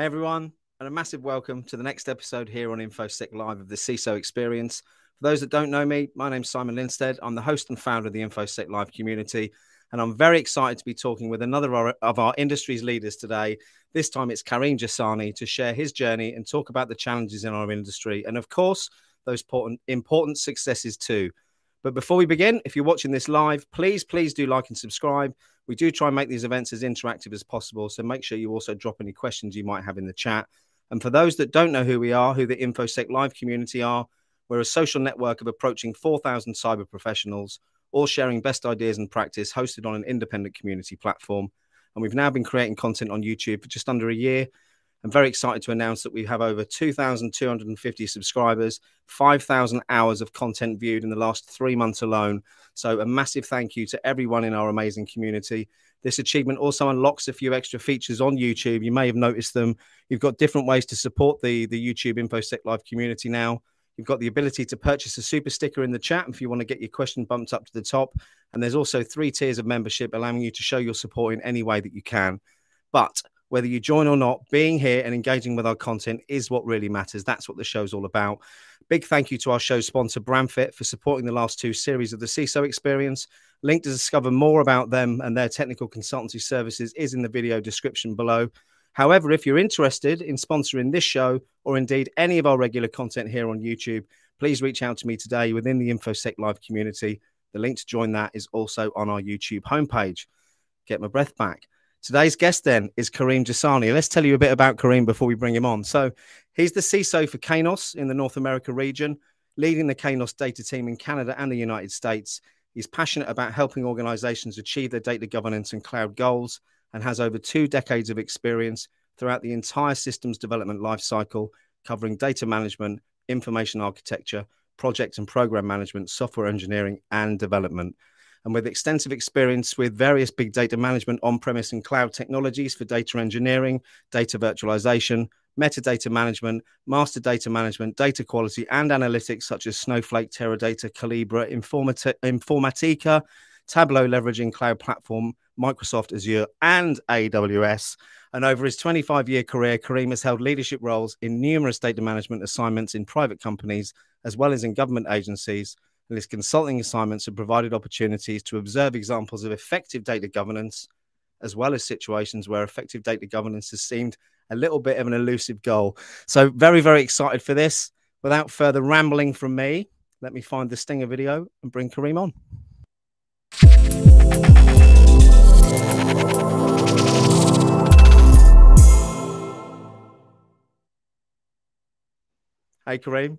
Hey everyone, and a massive welcome to the next episode here on InfoSec Live of the CISO Experience. For those that don't know me, my name's Simon Linstead. I'm the host and founder of the InfoSec Live community, and I'm very excited to be talking with another of our industry's leaders today. This time it's Karim Jessani to share his journey and talk about the challenges in our industry, and of course, those important, important successes too. But before we begin, if you're watching this live, please, please do like and subscribe. We do try and make these events as interactive as possible. So make sure you also drop any questions you might have in the chat. And for those that don't know who we are, who the InfoSec Live community are, we're a social network of approaching 4,000 cyber professionals, all sharing best ideas and practice, hosted on an independent community platform. And we've now been creating content on YouTube for just under a year. I'm very excited to announce that we have over 2,250 subscribers, 5,000 hours of content viewed in the last three months alone. So, a massive thank you to everyone in our amazing community. This achievement also unlocks a few extra features on YouTube. You may have noticed them. You've got different ways to support the, the YouTube InfoSec Live community now. You've got the ability to purchase a super sticker in the chat if you want to get your question bumped up to the top. And there's also three tiers of membership allowing you to show your support in any way that you can. But whether you join or not, being here and engaging with our content is what really matters. That's what the show's all about. Big thank you to our show sponsor, Bramfit, for supporting the last two series of the CISO experience. Link to discover more about them and their technical consultancy services is in the video description below. However, if you're interested in sponsoring this show or indeed any of our regular content here on YouTube, please reach out to me today within the InfoSec Live community. The link to join that is also on our YouTube homepage. Get my breath back. Today's guest then is Karim Jessani. Let's tell you a bit about Karim before we bring him on. So, he's the CISO for Kainos in the North America region, leading the Kainos data team in Canada and the United States. He's passionate about helping organizations achieve their data governance and cloud goals and has over two decades of experience throughout the entire systems development lifecycle, covering data management, information architecture, project and program management, software engineering, and development and with extensive experience with various big data management on premise and cloud technologies for data engineering, data virtualization, metadata management, master data management, data quality, and analytics such as Snowflake, Teradata, Collibra, Informatica, Tableau leveraging cloud platform, Microsoft Azure, and AWS. And over his 25 year career, Karim has held leadership roles in numerous data management assignments in private companies as well as in government agencies and his consulting assignments have provided opportunities to observe examples of effective data governance, as well as situations where effective data governance has seemed a little bit of an elusive goal. So, very, very excited for this. Without further rambling from me, let me find the stinger video and bring Karim on. Hey, Karim.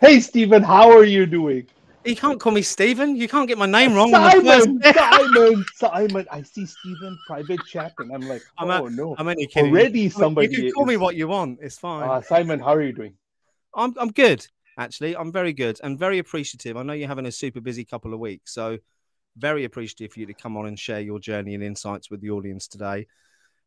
Hey, Stephen, how are you doing? You can't call me Stephen. You can't get my name wrong. Simon, Simon, Simon. I see Stephen private chat, and I'm like, oh I'm a, no, I'm only kidding. Already somebody. You can call is... me what you want. It's fine. Uh, Simon, how are you doing? I'm I'm good. Actually, I'm very good and very appreciative. I know you're having a super busy couple of weeks, so very appreciative for you to come on and share your journey and insights with the audience today.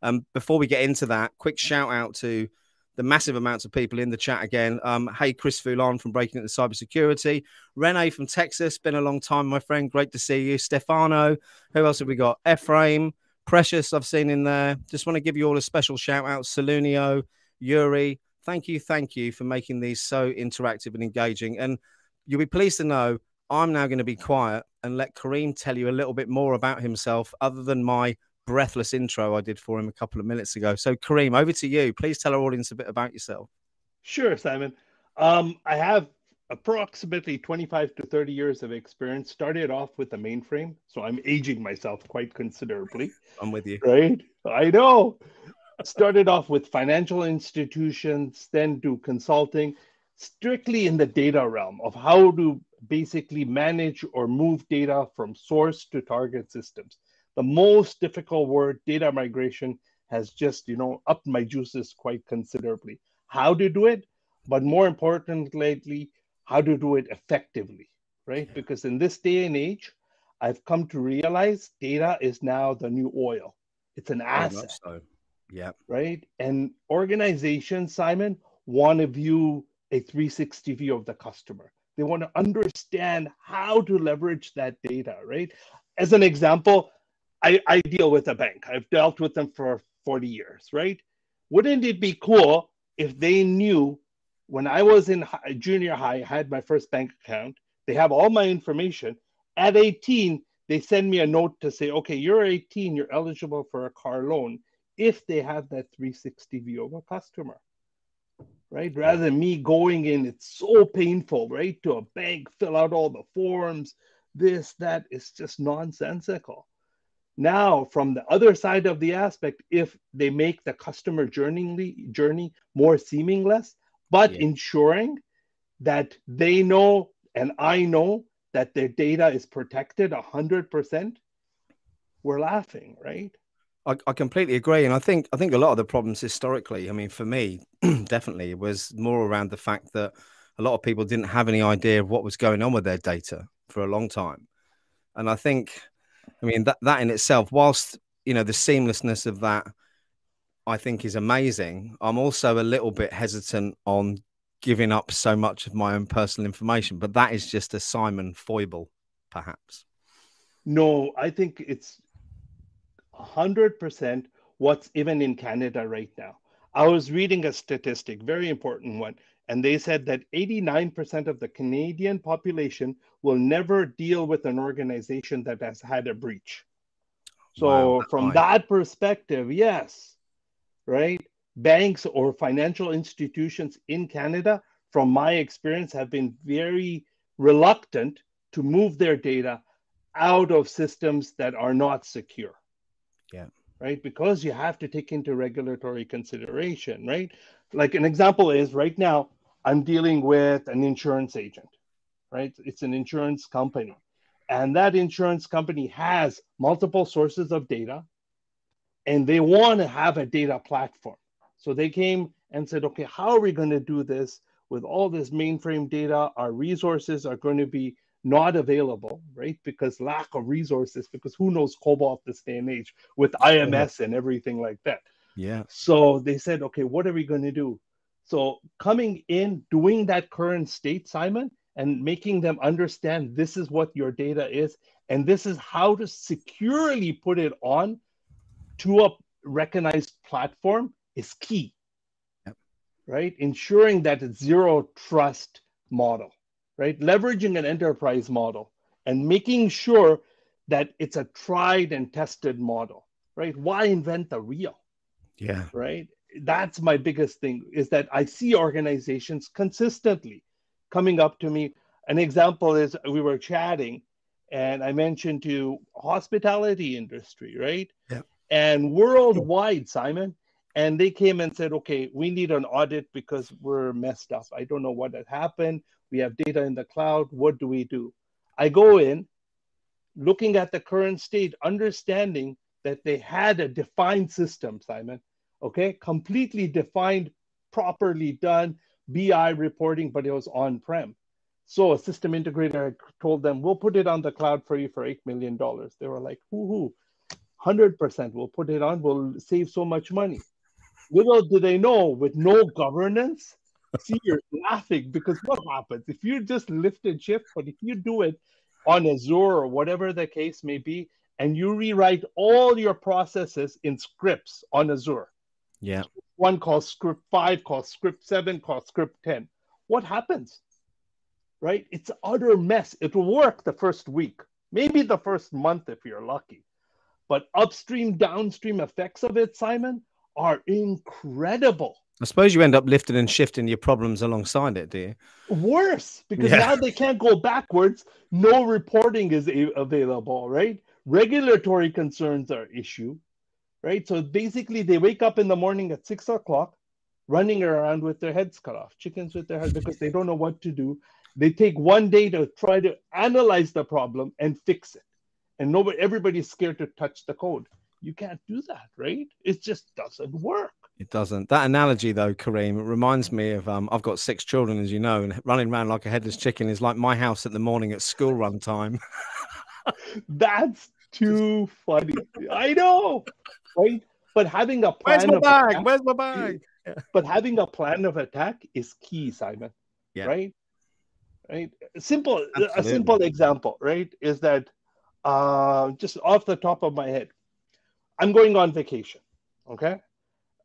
Um, before we get into that, quick shout out to the massive amounts of people in the chat again. Um, hey, Chris Foulon from Breaking Into Cybersecurity. Rene from Texas. Been a long time, my friend. Great to see you. Stefano. Who else have we got? Ephraim. Precious, I've seen in there. Just want to give you all a special shout out. Salunio, Yuri. Thank you, thank you for making these so interactive and engaging. And you'll be pleased to know I'm now going to be quiet and let Karim tell you a little bit more about himself, other than my breathless intro I did for him a couple of minutes ago. So, Karim, over to you. Please tell our audience a bit about yourself. Sure, Simon. Um, I have approximately 25 to 30 years of experience. Started off with the mainframe, so I'm aging myself quite considerably. I'm with you. Right? I know. Started off with financial institutions, then do consulting, strictly in the data realm of how to basically manage or move data from source to target systems the most difficult word, data migration, has just, you know, upped my juices quite considerably. How to do it, but more importantly, how to do it effectively, right? Because in this day and age, I've come to realize data is now the new oil. It's an asset. So. Yeah. Right. And organizations, Simon, want to view a 360 view of the customer. They want to understand how to leverage that data, right? As an example, I, I deal with a bank. I've dealt with them for 40 years, right? Wouldn't it be cool if they knew when I was in high, junior high, I had my first bank account. They have all my information. At 18, they send me a note to say, okay, you're 18, you're eligible for a car loan if they have that 360 view of a customer, right? Rather than me going in, it's so painful, right? To a bank, fill out all the forms, this, that, it's just nonsensical. Now, from the other side of the aspect, if they make the customer journey, journey more seamless, but yeah. ensuring that they know and I know that their data is protected 100%, we're laughing, right? I, I, completely agree, and I think I think a lot of the problems historically, I mean, for me, definitely was more around the fact that a lot of people didn't have any idea of what was going on with their data for a long time, and I think, I mean, that that in itself, whilst you know the seamlessness of that, I think is amazing. I'm also a little bit hesitant on giving up so much of my own personal information, but that is just a Simon foible, perhaps. No, I think it's 100% what's even in Canada right now. I was reading a statistic, very important one, and they said that 89% of the Canadian population will never deal with an organization that has had a breach. So, wow, from that perspective, yes, right? banks or financial institutions in Canada, from my experience, have been very reluctant to move their data out of systems that are not secure. Yeah. Right. Because you have to take into regulatory consideration, right? Like an example is right now, I'm dealing with an insurance agent, right? It's an insurance company. And that insurance company has multiple sources of data and they want to have a data platform. So they came and said, okay, how are we going to do this with all this mainframe data? Our resources are going to be not available, right? Because lack of resources, because who knows COBOL this day and age with IMS and everything like that. Yeah. So they said, okay, what are we going to do? So coming in, doing that current state, Simon, and making them understand this is what your data is, and this is how to securely put it on to a recognized platform is key. Yep. Right? Ensuring that it's zero trust model, right? Leveraging an enterprise model and making sure that it's a tried and tested model, right? Why invent the real? Yeah. Right. That's my biggest thing is that I see organizations consistently coming up to me. An example is we were chatting and I mentioned to hospitality industry, right? Yeah. And worldwide, Simon, and they came and said okay we need an audit because we're messed up i don't know what had happened we have data in the cloud what do we do i go in looking at the current state understanding that they had a defined system simon okay completely defined properly done bi reporting but it was on prem so a system integrator told them we'll put it on the cloud for you for $8 million they were like whoo hoo 100% we'll put it on we'll save so much money Little do they know, with no governance, see, you're laughing because what happens if you just lift and shift? But if you do it on Azure or whatever the case may be, and you rewrite all your processes in scripts on Azure. Yeah. One calls script five, calls script seven, calls script 10. What happens? Right? It's utter mess. It will work the first week, maybe the first month if you're lucky. But upstream, downstream effects of it, Simon, are incredible. I suppose you end up lifting and shifting your problems alongside it, do you? Worse, because yeah. now they can't go backwards. No reporting is available, right? Regulatory concerns are issue, right? So basically, they wake up in the morning at six o'clock, running around with their heads cut off, chickens with their heads because they don't know what to do. They take one day to try to analyze the problem and fix it, and nobody, everybody's scared to touch the code you can't do that, right? It just doesn't work. It doesn't. That analogy, though, Karim, reminds me of um, I've got six children, as you know, and running around like a headless chicken is like my house at the morning at school run time. That's too funny. I know, right? But having a plan. Where's my bag? Attack, Where's my bag? But having a plan of attack is key, Simon. Yeah. Right. Right. Simple. Absolutely. A simple example, right, is that uh, just off the top of my head, I'm going on vacation. Okay.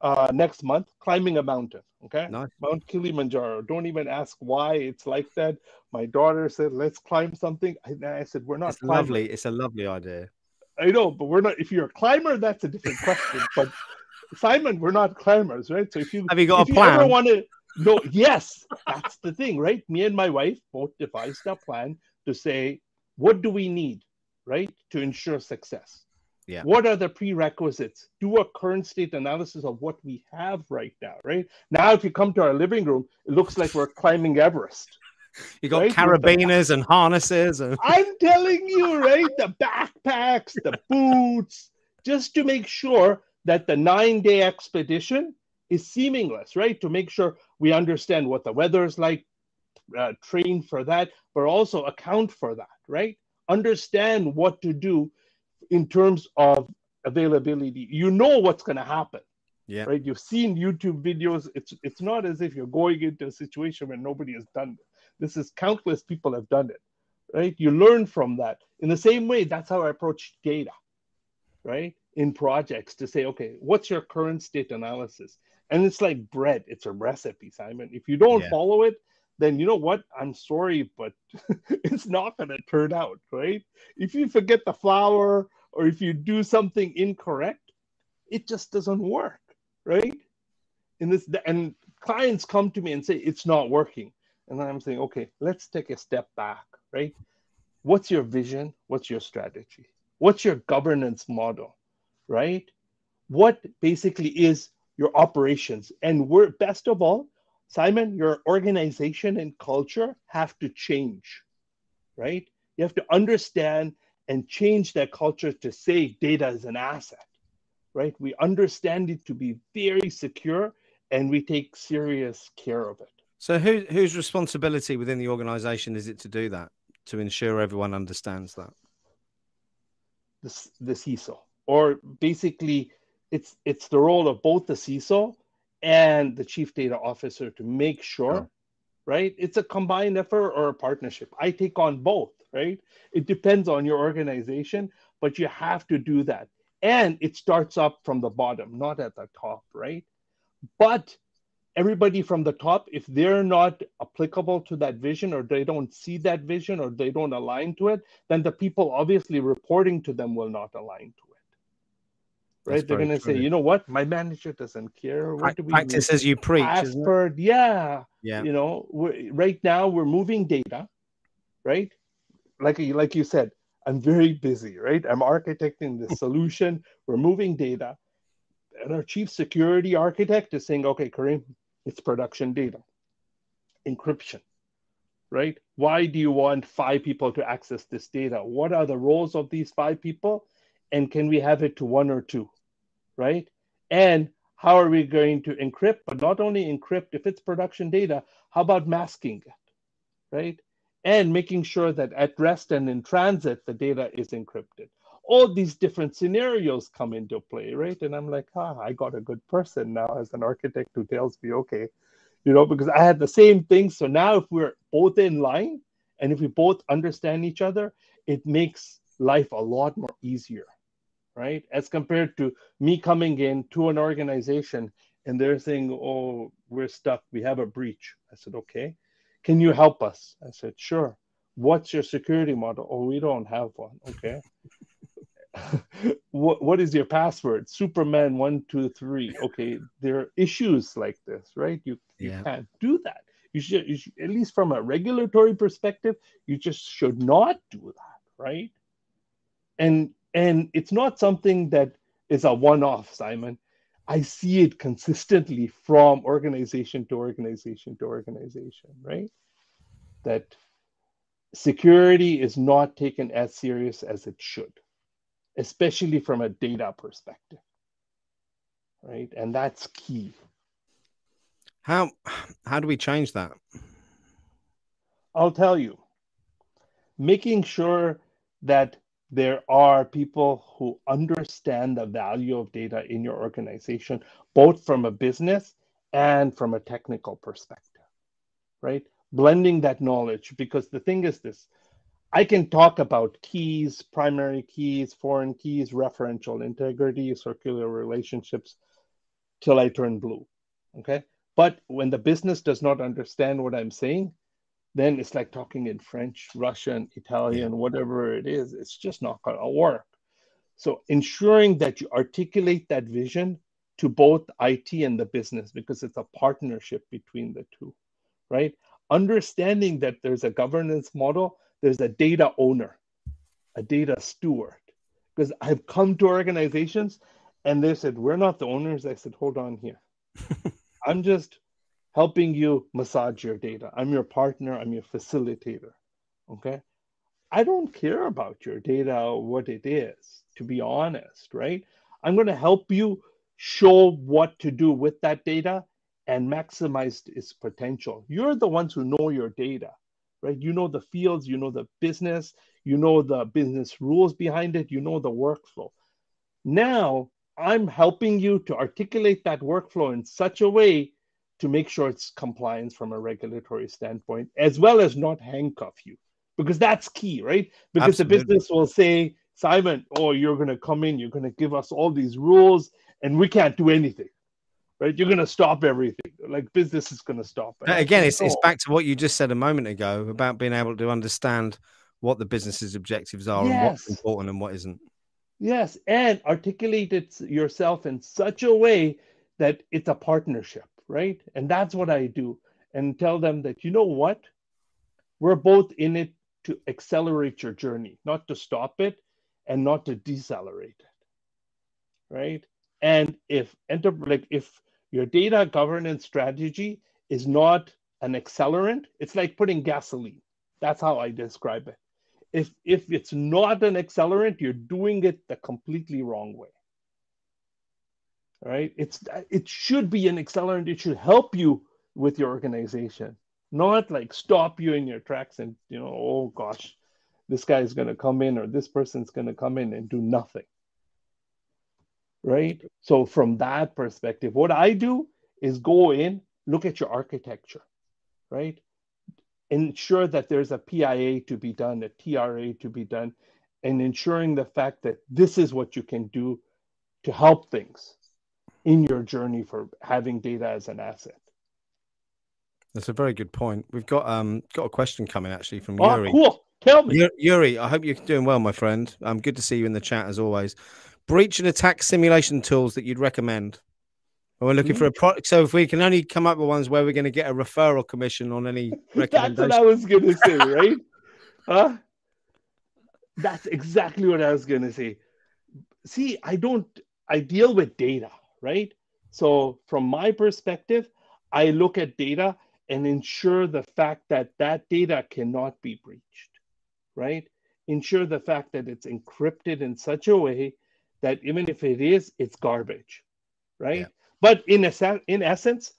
uh, next month climbing a mountain. Okay, Nice. Mount Kilimanjaro. Don't even ask why it's like that. My daughter said, "Let's climb something." I, I said, "We're not It's climbers." lovely. It's a lovely idea. I know, but we're not. If you're a climber, that's a different question. but Simon, we're not climbers, right? So if you Have you got if a you ever plan? want to, no, yes, that's the thing, right? Me and my wife both devised a plan to say, what do we need, right, to ensure success? Yeah. What are the prerequisites? Do a current state analysis of what we have right now, right? Now, if you come to our living room, it looks like we're climbing Everest. You got Right, carabiners and harnesses and I'm telling you, right? The backpacks, the boots, just to make sure that the nine day expedition is seamless, right? To make sure we understand what the weather is like, uh, train for that, but also account for that, right? Understand what to do in terms of availability. You know what's going to happen yeah. right? You've seen YouTube videos. It's it's not as if you're going into a situation where nobody has done it. This is countless people have done it, right? You learn from that. In the same way, that's how I approach data, right? In projects to say, okay, what's your current state analysis? And it's like bread. It's a recipe, Simon. If you don't Yeah. follow it, then you know what? I'm sorry, but it's not going to turn out, right? If you forget the flour or if you do something incorrect, it just doesn't work, right? In this, and clients come to me and say it's not working, and I'm saying, okay, let's take a step back, right? What's your vision? What's your strategy? What's your governance model, right? What basically is your operations? And we're best of all, Simon, your organization and culture have to change, right? You have to understand and change that culture to say data is an asset, right? We understand it to be very secure and we take serious care of it. So who whose responsibility within the organization is it to do that? To ensure everyone understands that? The, the CISO, or basically, it's it's the role of both the CISO and the chief data officer to make sure, Sure. right? It's a combined effort or a partnership. I take on both, right? It depends on your organization, but you have to do that. And it starts up from the bottom, not at the top, right? But everybody from the top, if they're not applicable to that vision or they don't see that vision or they don't align to it, then the people obviously reporting to them will not align to it. Right? That's They're going to say, you know what? My manager doesn't care. What do we Practice do? as you preach, isn't it? Asper, yeah. Yeah. You know, we're, right now we're moving data, right? Like you- like you said, I'm very busy, right? I'm architecting the solution. We're moving data, and our chief security architect is saying, "Okay, Karim, it's production data, encryption, right? Why do you want five people to access this data? What are the roles of these five people, and can we have it to one or two, right? And how are we going to encrypt? But not only encrypt, if it's production data, how about masking it, right? And making sure that at rest and in transit, the data is encrypted. All these different scenarios come into play, right? And I'm like, ah, I got a good person now as an architect who tells me, okay, you know, because I had the same thing. So now if we're both in line and if we both understand each other, it makes life a lot more easier, right? As compared to me coming in to an organization and they're saying, oh, we're stuck, we have a breach. I said, okay, can you help us? I said, sure. What's your security model? Oh, we don't have one. Okay. what, what is your password? Superman one, two, three. Okay. There are issues like this, right? You, you Yeah. can't do that. You should, you should, at least from a regulatory perspective, you just should not do that, right? And and it's not something that is a one-off, Simon. I see it consistently from organization to organization to organization, right? That security is not taken as serious as it should, especially from a data perspective, right? And that's key. How how do we change that? I'll tell you, making sure that there are people who understand the value of data in your organization, both from a business and from a technical perspective, right? Blending that knowledge, because the thing is this I can talk about keys, primary keys, foreign keys, referential integrity, circular relationships. till I turn blue. Okay. But when the business does not understand what I'm saying, then it's like talking in French, Russian, Italian, whatever it is. It's just not going to work. So ensuring that you articulate that vision to both IT and the business because it's a partnership between the two, right? Understanding that there's a governance model, there's a data owner, a data steward. Because I've come to organizations and they said, We're not the owners. I said, Hold on here. I'm just helping you massage your data. I'm your partner, I'm your facilitator. Okay. I don't care about your data or what it is, to be honest, right? I'm going to help you show what to do with that data and maximize its potential. You're the ones who know your data, right? You know the fields, you know the business, you know the business rules behind it, you know the workflow. Now, I'm helping you to articulate that workflow in such a way to make sure it's compliance from a regulatory standpoint, as well as not handcuff you, because that's key, right? Because Absolutely. the business will say, Simon, oh, you're going to come in, you're going to give us all these rules, and we can't do anything. Right, you're going to stop everything. Like business is going to stop. Again, it's, it's back to what you just said a moment ago about being able to understand what the business's objectives are yes. and what's important and what isn't. Yes, and articulate it yourself in such a way that it's a partnership right? And that's what I do and tell them that, you know what? We're both in it to accelerate your journey, not to stop it and not to decelerate it, right? And if enter like if your data governance strategy is not an accelerant, it's like putting gasoline. That's how I describe it. If if it's not an accelerant, you're doing it the completely wrong way right? It's it should be an accelerant. It should help you with your organization, not like stop you in your tracks and you know, oh gosh, this guy is going to come in or this person's going to come in and do nothing. Right? So from that perspective, what I do is go in, look at your architecture, right? Ensure that there's a PIA to be done, a TRA to be done, and ensuring the fact that this is what you can do to help things in your journey for having data as an asset. That's a very good point. We've got um got a question coming actually from oh, Yuri. Cool. Tell me. Yuri, I hope you're doing well, my friend. I'm um, good to see you in the chat as always. Breach and attack simulation tools that you'd recommend. we're looking for a hmm. product. So if we can only come up with ones where we're going to get a referral commission on any That's what I was going to say, right? huh? That's exactly what I was going to say. See, I don't, I deal with data right? So, from my perspective, I look at data and ensure the fact that that data cannot be breached, right? Ensure the fact that it's encrypted in such a way that even if it is, it's garbage, right? Yeah. But in, a, in essence,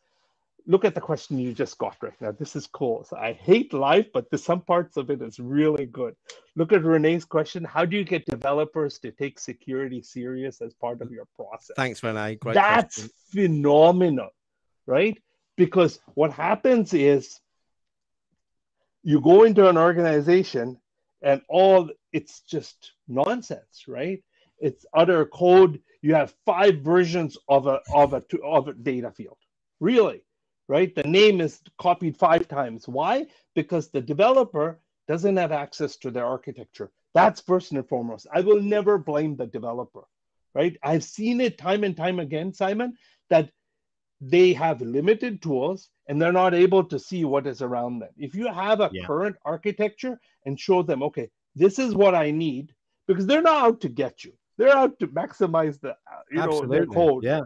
look at the question you just got right now. This is cool. So I hate life, but the, some parts of it is really good. Look at Renee's question. How do you get developers to take security serious as part of your process? Thanks, Renee. Great That's question. phenomenal, right? Because what happens is you go into an organization and all it's just nonsense, right? It's utter code. You have five versions of a of a of a data field. Really, right? The name is copied five times. Why? Because the developer doesn't have access to their architecture. That's first and foremost. I will never blame the developer, right? I've seen it time and time again, Simon, that they have limited tools and they're not able to see what is around them. If you have a yeah. current architecture and show them, okay, this is what I need, because they're not out to get you. They're out to maximize the you Absolutely. know their code. Yeah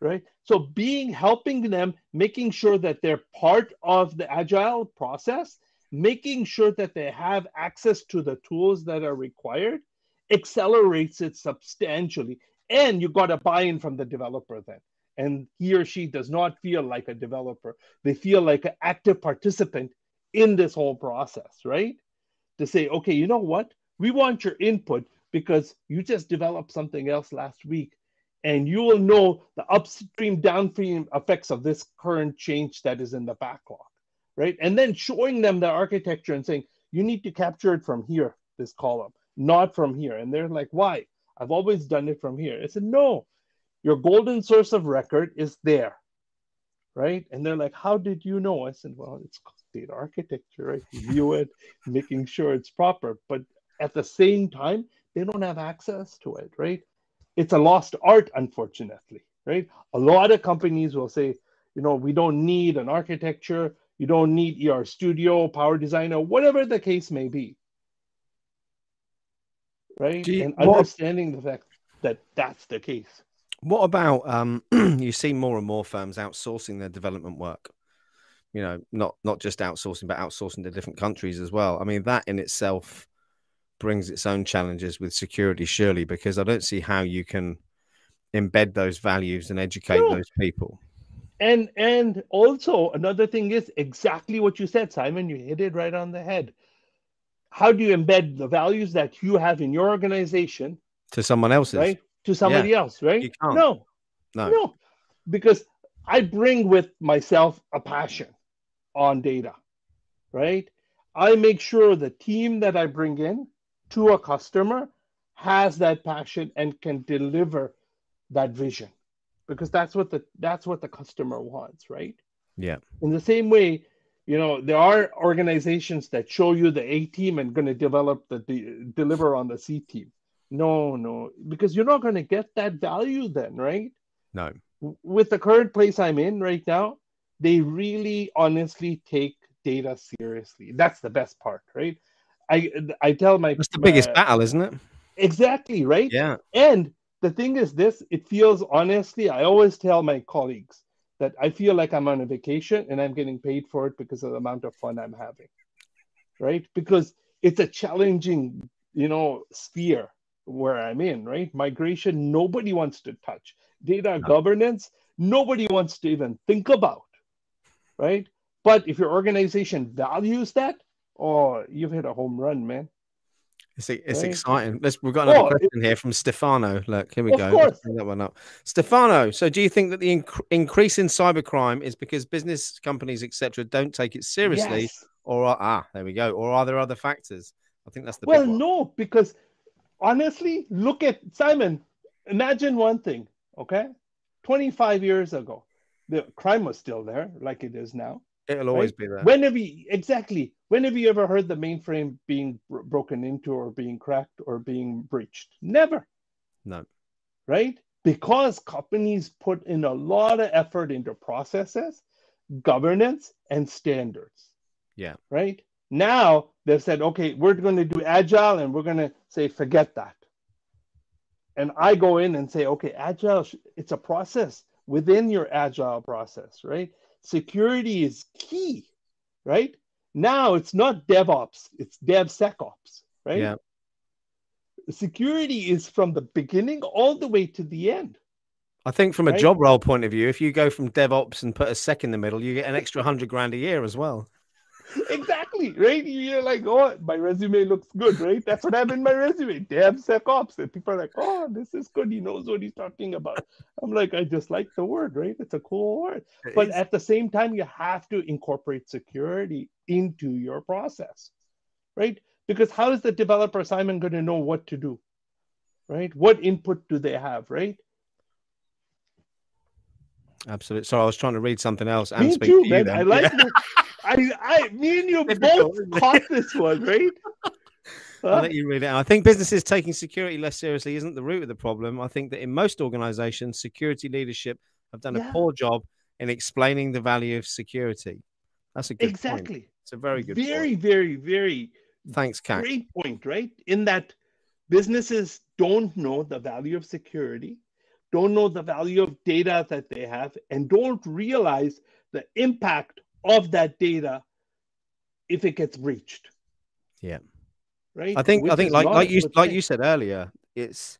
right? So being helping them, making sure that they're part of the agile process, making sure that they have access to the tools that are required, accelerates it substantially. And you got a buy-in from the developer then. And he or she does not feel like a developer. They feel like an active participant in this whole process, right? To say, okay, you know what? We want your input because you just developed something else last week and you will know the upstream downstream effects of this current change that is in the backlog right and then showing them the architecture and saying you need to capture it from here this column not from here and they're like why i've always done it from here i said no Your golden source of record is there, right? And they're like, how did you know? I said, well, it's data architecture, right? View it, making sure it's proper. But at the same time, they don't have access to it, right? It's a lost art, unfortunately, right? A lot of companies will say, you know, we don't need an architecture, you don't need ER Studio, Power Designer, whatever the case may be, right? You, and understanding what, the fact that that's the case. What about um, you see more and more firms outsourcing their development work? You know, not not just outsourcing, but outsourcing to different countries as well. I mean, that in itself brings its own challenges with security, surely, because I don't see how you can embed those values and educate no. those people. And and also another thing is exactly what you said, Simon. You hit it right on the head. How do you embed the values that you have in your organization to someone else's? Right? To somebody yeah. else, right? No. No. No. Because I bring with myself a passion on data, right? I make sure the team that I bring in to a customer has that passion and can deliver that vision. Because that's what the that's what the customer wants right? Yeah. In the same way you know there are organizations that show you the a team and going to develop the, the deliver on the c team. No no because you're not going to get that value then right? No. With the current place i'm in right now they really honestly take data seriously. That's the best part right I I tell my that's the biggest battle, isn't it? Exactly right. Yeah. And the thing is, this it feels honestly. I always tell my colleagues that I feel like I'm on a vacation and I'm getting paid for it because of the amount of fun I'm having. Right? Because it's a challenging, you know, sphere where I'm in. Right? Migration, nobody wants to touch. Data no. governance, nobody wants to even think about. Right? But if your organization values that, Oh, you've hit a home run, man. It's, it's right. exciting. Let's, we've got another oh, question it, here from Stefano. Look, here we go. Let's bring that one up. Stefano, so do you think that the inc- increase in cybercrime is because business companies, etc., don't take it seriously, yes. or are, ah, there we go, or are there other factors? I think that's the well, no, because honestly, look at Simon. Imagine one thing, okay? Twenty-five years ago, the crime was still there, like it is now. It'll always right? be there. Whenever exactly, when have you ever heard the mainframe being broken into or being cracked or being breached? Never. No. Right? Because companies put in a lot of effort into processes, governance, and standards. Yeah. Right? Now they've said, okay, we're going to do agile and we're going to say, forget that. And I go in and say, okay, agile, it's a process within your agile process, right? Security is key, right? Now it's not DevOps, it's DevSecOps, right? Yeah. Security is from the beginning all the way to the end. I think from a right? job role point of view, if you go from DevOps and put a sec in the middle, you get an extra hundred grand a year as well. Exactly, right? You're like, oh, my resume looks good, right? That's what I have in my resume. DevSecOps. And people are like, oh, this is good. He knows what he's talking about. I'm like, I just like the word, right? It's a cool word. It but is. at the same time, you have to incorporate security into your process, right? Because how is the developer Simon going to know what to do, right? What input do they have, right? Absolutely. Sorry, I was trying to read something else and Me speak too, to man. I like yeah. I, I, me and you both caught this one, right? Huh? I'll let you read it. I think businesses taking security less seriously isn't the root of the problem. I think that in most organizations, security leadership have done yeah. a poor job in explaining the value of security. That's a good exactly. Point. It's a very good very, point. very, very thanks, Kat. Great point, right? In that businesses don't know the value of security, don't know the value of data that they have, and don't realize the impact of that data if it gets breached. Yeah. Right. I think Which I think like like you like you said earlier, it's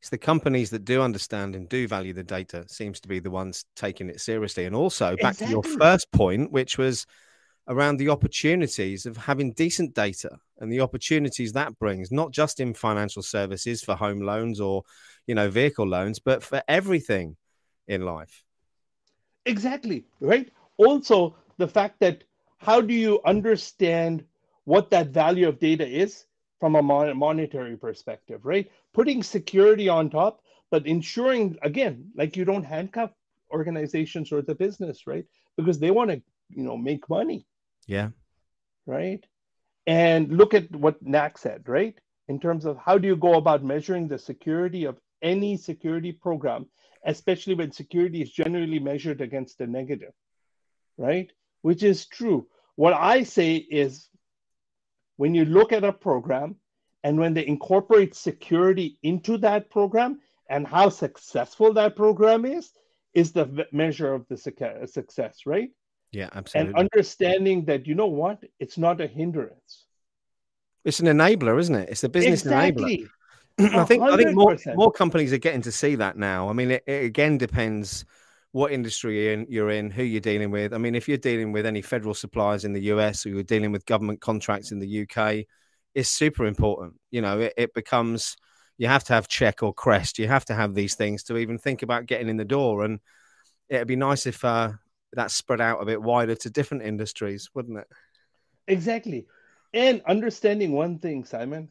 it's the companies that do understand and do value the data seems to be the ones taking it seriously. And also back exactly. to your first point, which was around the opportunities of having decent data and the opportunities that brings, not just in financial services for home loans or you know vehicle loans, but for everything in life. Exactly. Right. Also, the fact that how do you understand what that value of data is from a mon- monetary perspective, right? Putting security on top, but ensuring again, like you don't handcuff organizations or the business, right? Because they want to, you know, make money. Yeah. Right. And look at what NAC said, right? In terms of how do you go about measuring the security of any security program, especially when security is generally measured against a negative, right? Which is true. What I say is when you look at a program and when they incorporate security into that program and how successful that program is, is the measure of the success, right? Yeah, absolutely. And understanding that, you know what, it's not a hindrance. It's an enabler, isn't it? It's a business exactly. enabler. I think 100%. I think more more companies are getting to see that now. I mean, it, it again depends what industry you're in, who you're dealing with. I mean, if you're dealing with any federal suppliers in the US or you're dealing with government contracts in the UK, it's super important. You know, it, it becomes you have to have check or crest. You have to have these things to even think about getting in the door. And it'd be nice if uh, that spread out a bit wider to different industries, wouldn't it? Exactly. And understanding one thing, Simon,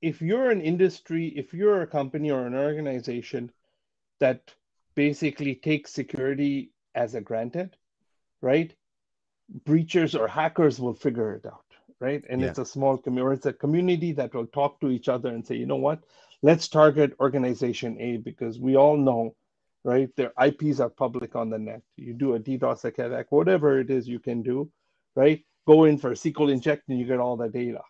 if you're an industry, if you're a company or an organization that basically take security as a granted, right? Breachers or hackers will figure it out, right? And yeah. it's a small community, it's a community that will talk to each other and say, you know what, let's target organization A because we all know, right? Their IPs are public on the net. You do a DDoS attack, whatever it is you can do, right? Go in for a SQL inject and you get all the data,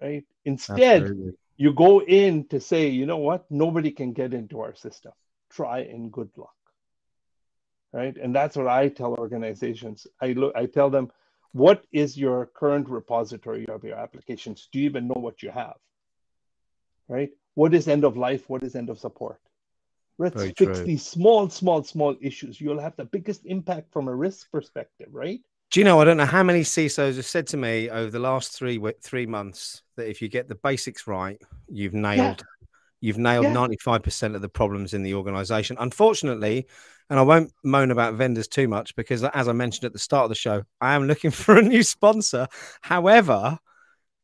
right? Instead, Absolutely. you go in to say, you know what, nobody can get into our system. Try and good luck, right? And that's what I tell organizations. I look, I tell them, what is your current repository of your applications? Do you even know what you have? Right? What is end of life? What is end of support? Let's Very fix true. these small, small, small issues. You'll have the biggest impact from a risk perspective, right? Do you know? I don't know how many CISOs have said to me over the last three three months that if you get the basics right, you've nailed yeah. You've nailed five percent of the problems in the organization. Unfortunately, and I won't moan about vendors too much because, as I mentioned at the start of the show, I am looking for a new sponsor. However,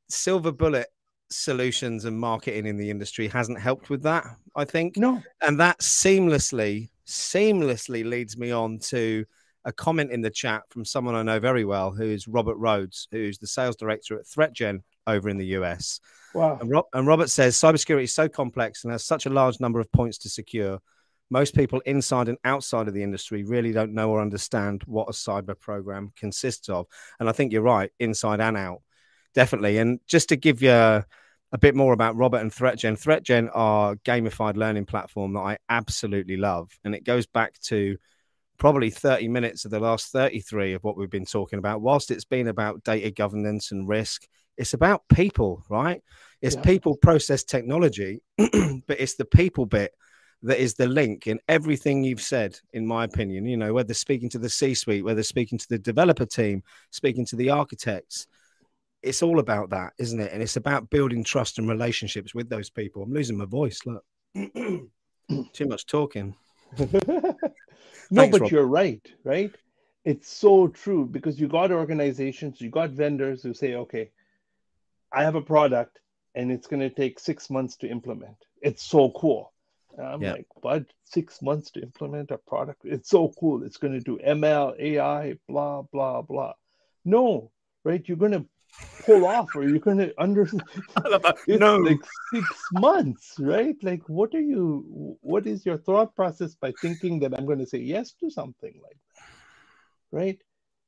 Silver Bullet solutions and marketing in the industry hasn't helped with that. I think no, and that seamlessly seamlessly leads me on to a comment in the chat from someone I know very well, who's Robert Rhodes, who's the sales director at ThreatGen over in the US. Wow. And, and Robert says cybersecurity is so complex and has such a large number of points to secure. Most people inside and outside of the industry really don't know or understand what a cyber program consists of. And I think you're right, inside and out, definitely. And just to give you a, a bit more about Robert and ThreatGen, ThreatGen are gamified learning platform that I absolutely love. And it goes back to probably 30 minutes of the last 33 of what we've been talking about. Whilst it's been about data governance and risk, it's about people, right? It's yeah. people, process, technology, but it's the people bit that is the link in everything you've said, in my opinion. You know, whether speaking to the C suite, whether speaking to the developer team, speaking to the architects, it's all about that, isn't it? And it's about building trust and relationships with those people. I'm losing my voice. Look, too much talking. no, Thanks, but Rob. you're right, right? It's so true because you got organizations, you got vendors who say, okay, I have a product and it's going to take six months to implement. It's so cool. And I'm yeah. like, but six months to implement a product? It's so cool. It's going to do ML, AI, blah, blah, blah. No, right? You're going to pull off or you're going to under no like six months right like what are you what is your thought process by thinking that i'm going to say yes to something like that right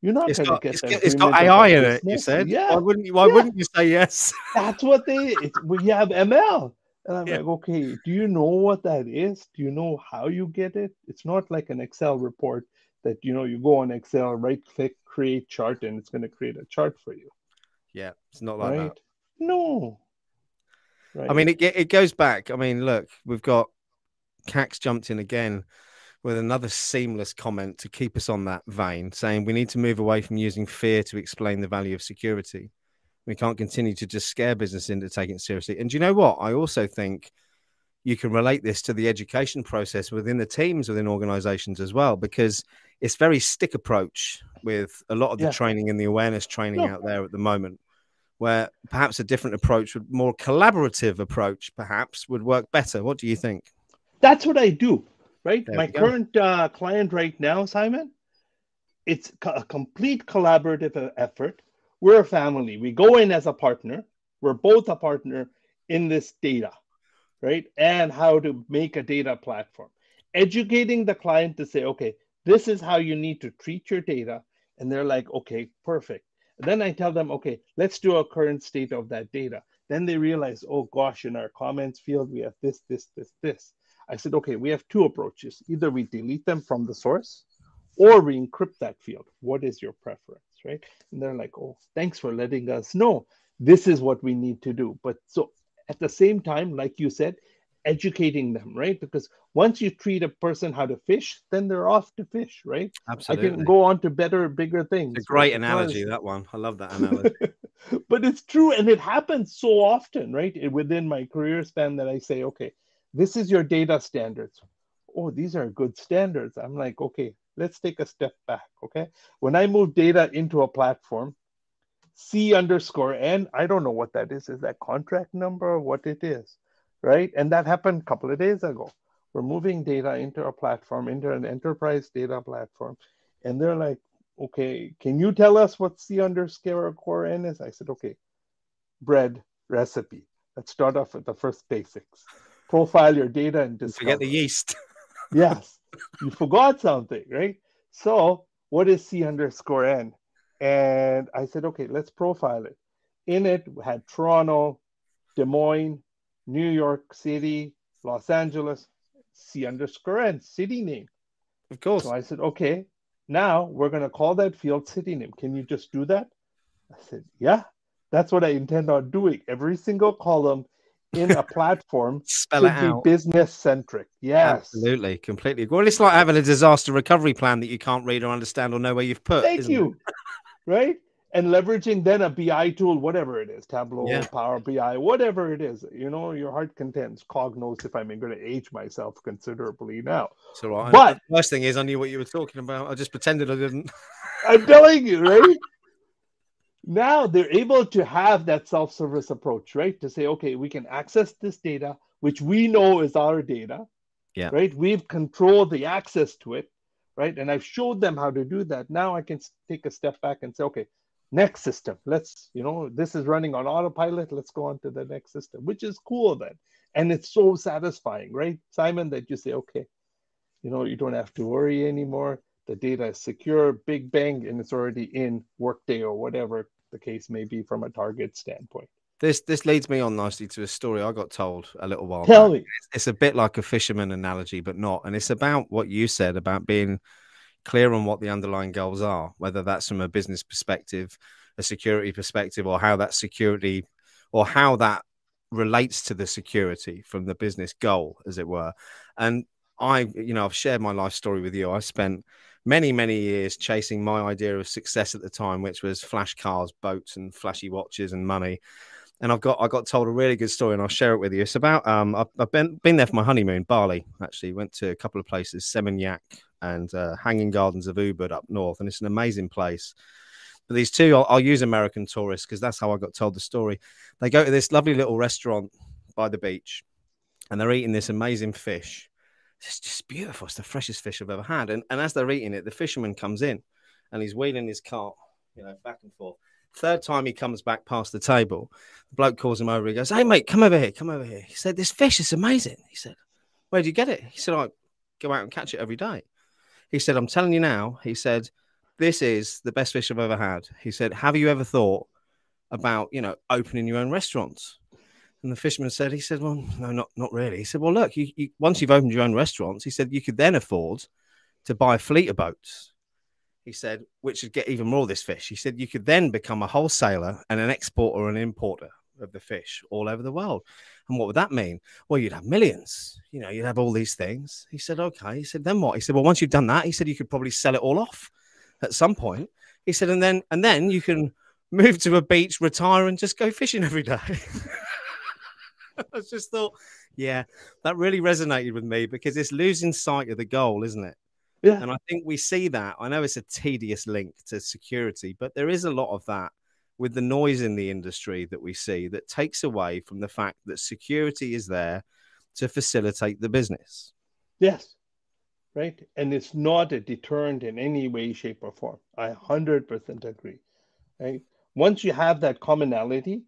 you're not going to get it's, it's got ai in it you said yeah why wouldn't you why yeah. wouldn't you say yes that's what they we have ml and i'm yeah. like okay do you know what that is do you know how you get it it's not like an excel report that you know you go on excel right click create chart and it's going to create a chart for you yeah, it's not like right? that. No. Right. I mean, it it goes back. I mean, look, we've got Cax jumped in again with another seamless comment to keep us on that vein, saying we need to move away from using fear to explain the value of security. We can't continue to just scare business into taking it seriously. And do you know what? I also think you can relate this to the education process within the teams within organizations as well, because it's very stick approach with a lot of the yeah. training and the awareness training yeah. out there at the moment where perhaps a different approach, a more collaborative approach, perhaps would work better. What do you think? that's what I do, right? There My current uh, client right now, Simon, it's a complete collaborative effort. We're a family. We go in as a partner. We're both a partner in this data, right? And how to make a data platform. Educating the client to say, okay, this is how you need to treat your data. And they're like, okay, perfect. And then I tell them, okay, let's do a current state of that data. Then they realize, oh gosh, in our comments field, we have this, this, this, this. I said, okay, we have two approaches. Either we delete them from the source or we encrypt that field. What is your preference, right? And they're like, oh, thanks for letting us know. This is what we need to do. But so at the same time, like you said, educating them, right? Because once you treat a person how to fish, then they're off to fish, right? Absolutely. I can go on to better, bigger things. It's a great analogy, that one. I love that analogy. but it's true, and it happens so often, right? Within my career span, that I say, okay, this is your data standards. Oh, these are good standards. I'm like, okay, let's take a step back. Okay. When I move data into a platform, C underscore N, I don't know what that is. Is that contract number or what it is? Right. And that happened a couple of days ago. We're moving data into a platform, into an enterprise data platform. And they're like, okay, can you tell us what C underscore core N is? I said, okay, bread recipe. Let's start off with the first basics. Profile your data and discover. Forget the yeast. yes you forgot something, right? So what is C underscore N? And I said, okay, let's profile it. In it, we had Toronto, Des Moines, New York City, Los Angeles, C underscore N, city name. Of course. So I said, okay, now we're going to call that field city name. Can you just do that? I said, yeah, that's what I intend on doing. Every single column in a platform Spell it out. business centric. Yes. Absolutely. Completely. Well, it's like having a disaster recovery plan that you can't read or understand or know where you've put. Thank you. right? And leveraging then a BI tool, whatever it is, Tableau, yeah. Power BI, whatever it is, you know, your heart contents. Cognos, if I'm going to age myself considerably now. So, right. But the worst thing is, I knew what you were talking about. I just pretended I didn't. I'm telling you, right? now they're able to have that self-service approach right? To say okay we can access this data which we know is our data yeah. right? We've controlled the access to it right? And i've showed them how to do that. Now i can take a step back and say okay next system let's you know this is running on autopilot let's go on to the next system which is cool then. And it's so satisfying right simon that you say okay you know you don't have to worry anymore the data is secure big bang and it's already in workday or whatever the case may be from a target standpoint. This this leads me on nicely to a story I got told a little while. Tell back. me. It's, it's a bit like a fisherman analogy, but not. And it's about what you said about being clear on what the underlying goals are, whether that's from a business perspective, a security perspective, or how that security or how that relates to the security from the business goal, as it were. And I, you know, I've shared my life story with you. I spent many, many years chasing my idea of success at the time, which was flash cars, boats, and flashy watches and money. And I've got I got told a really good story, and I'll share it with you. It's about um I've, I've been been there for my honeymoon, Bali. Actually, went to a couple of places, Seminyak and uh, Hanging Gardens of Ubud up north, and it's an amazing place. But these two, I'll, I'll use American tourists because that's how I got told the story. They go to this lovely little restaurant by the beach, and they're eating this amazing fish it's just beautiful. It's the freshest fish I've ever had. And, and as they're eating it, the fisherman comes in and he's wheeling his cart, you know, back and forth. Third time he comes back past the table, the bloke calls him over. He goes, Hey, mate, come over here. Come over here. He said, This fish is amazing. He said, Where do you get it? He said, I go out and catch it every day. He said, I'm telling you now. He said, This is the best fish I've ever had. He said, Have you ever thought about, you know, opening your own restaurants? And the fisherman said, he said, well, no, not, not really. He said, well, look, you, you, once you've opened your own restaurants, he said, you could then afford to buy a fleet of boats. He said, which would get even more of this fish. He said, you could then become a wholesaler and an exporter or an importer of the fish all over the world. And what would that mean? Well, you'd have millions. You know, you'd have all these things. He said, okay. He said, then what? He said, well, once you've done that, he said, you could probably sell it all off at some point. He said, and then, and then you can move to a beach, retire, and just go fishing every day. I just thought, yeah, that really resonated with me because it's losing sight of the goal, isn't it? Yeah. And I think we see that. I know it's a tedious link to security, but there is a lot of that with the noise in the industry that we see that takes away from the fact that security is there to facilitate the business. Yes. Right. And it's not a deterrent in any way, shape, or form. I 100% agree. Right. Once you have that commonality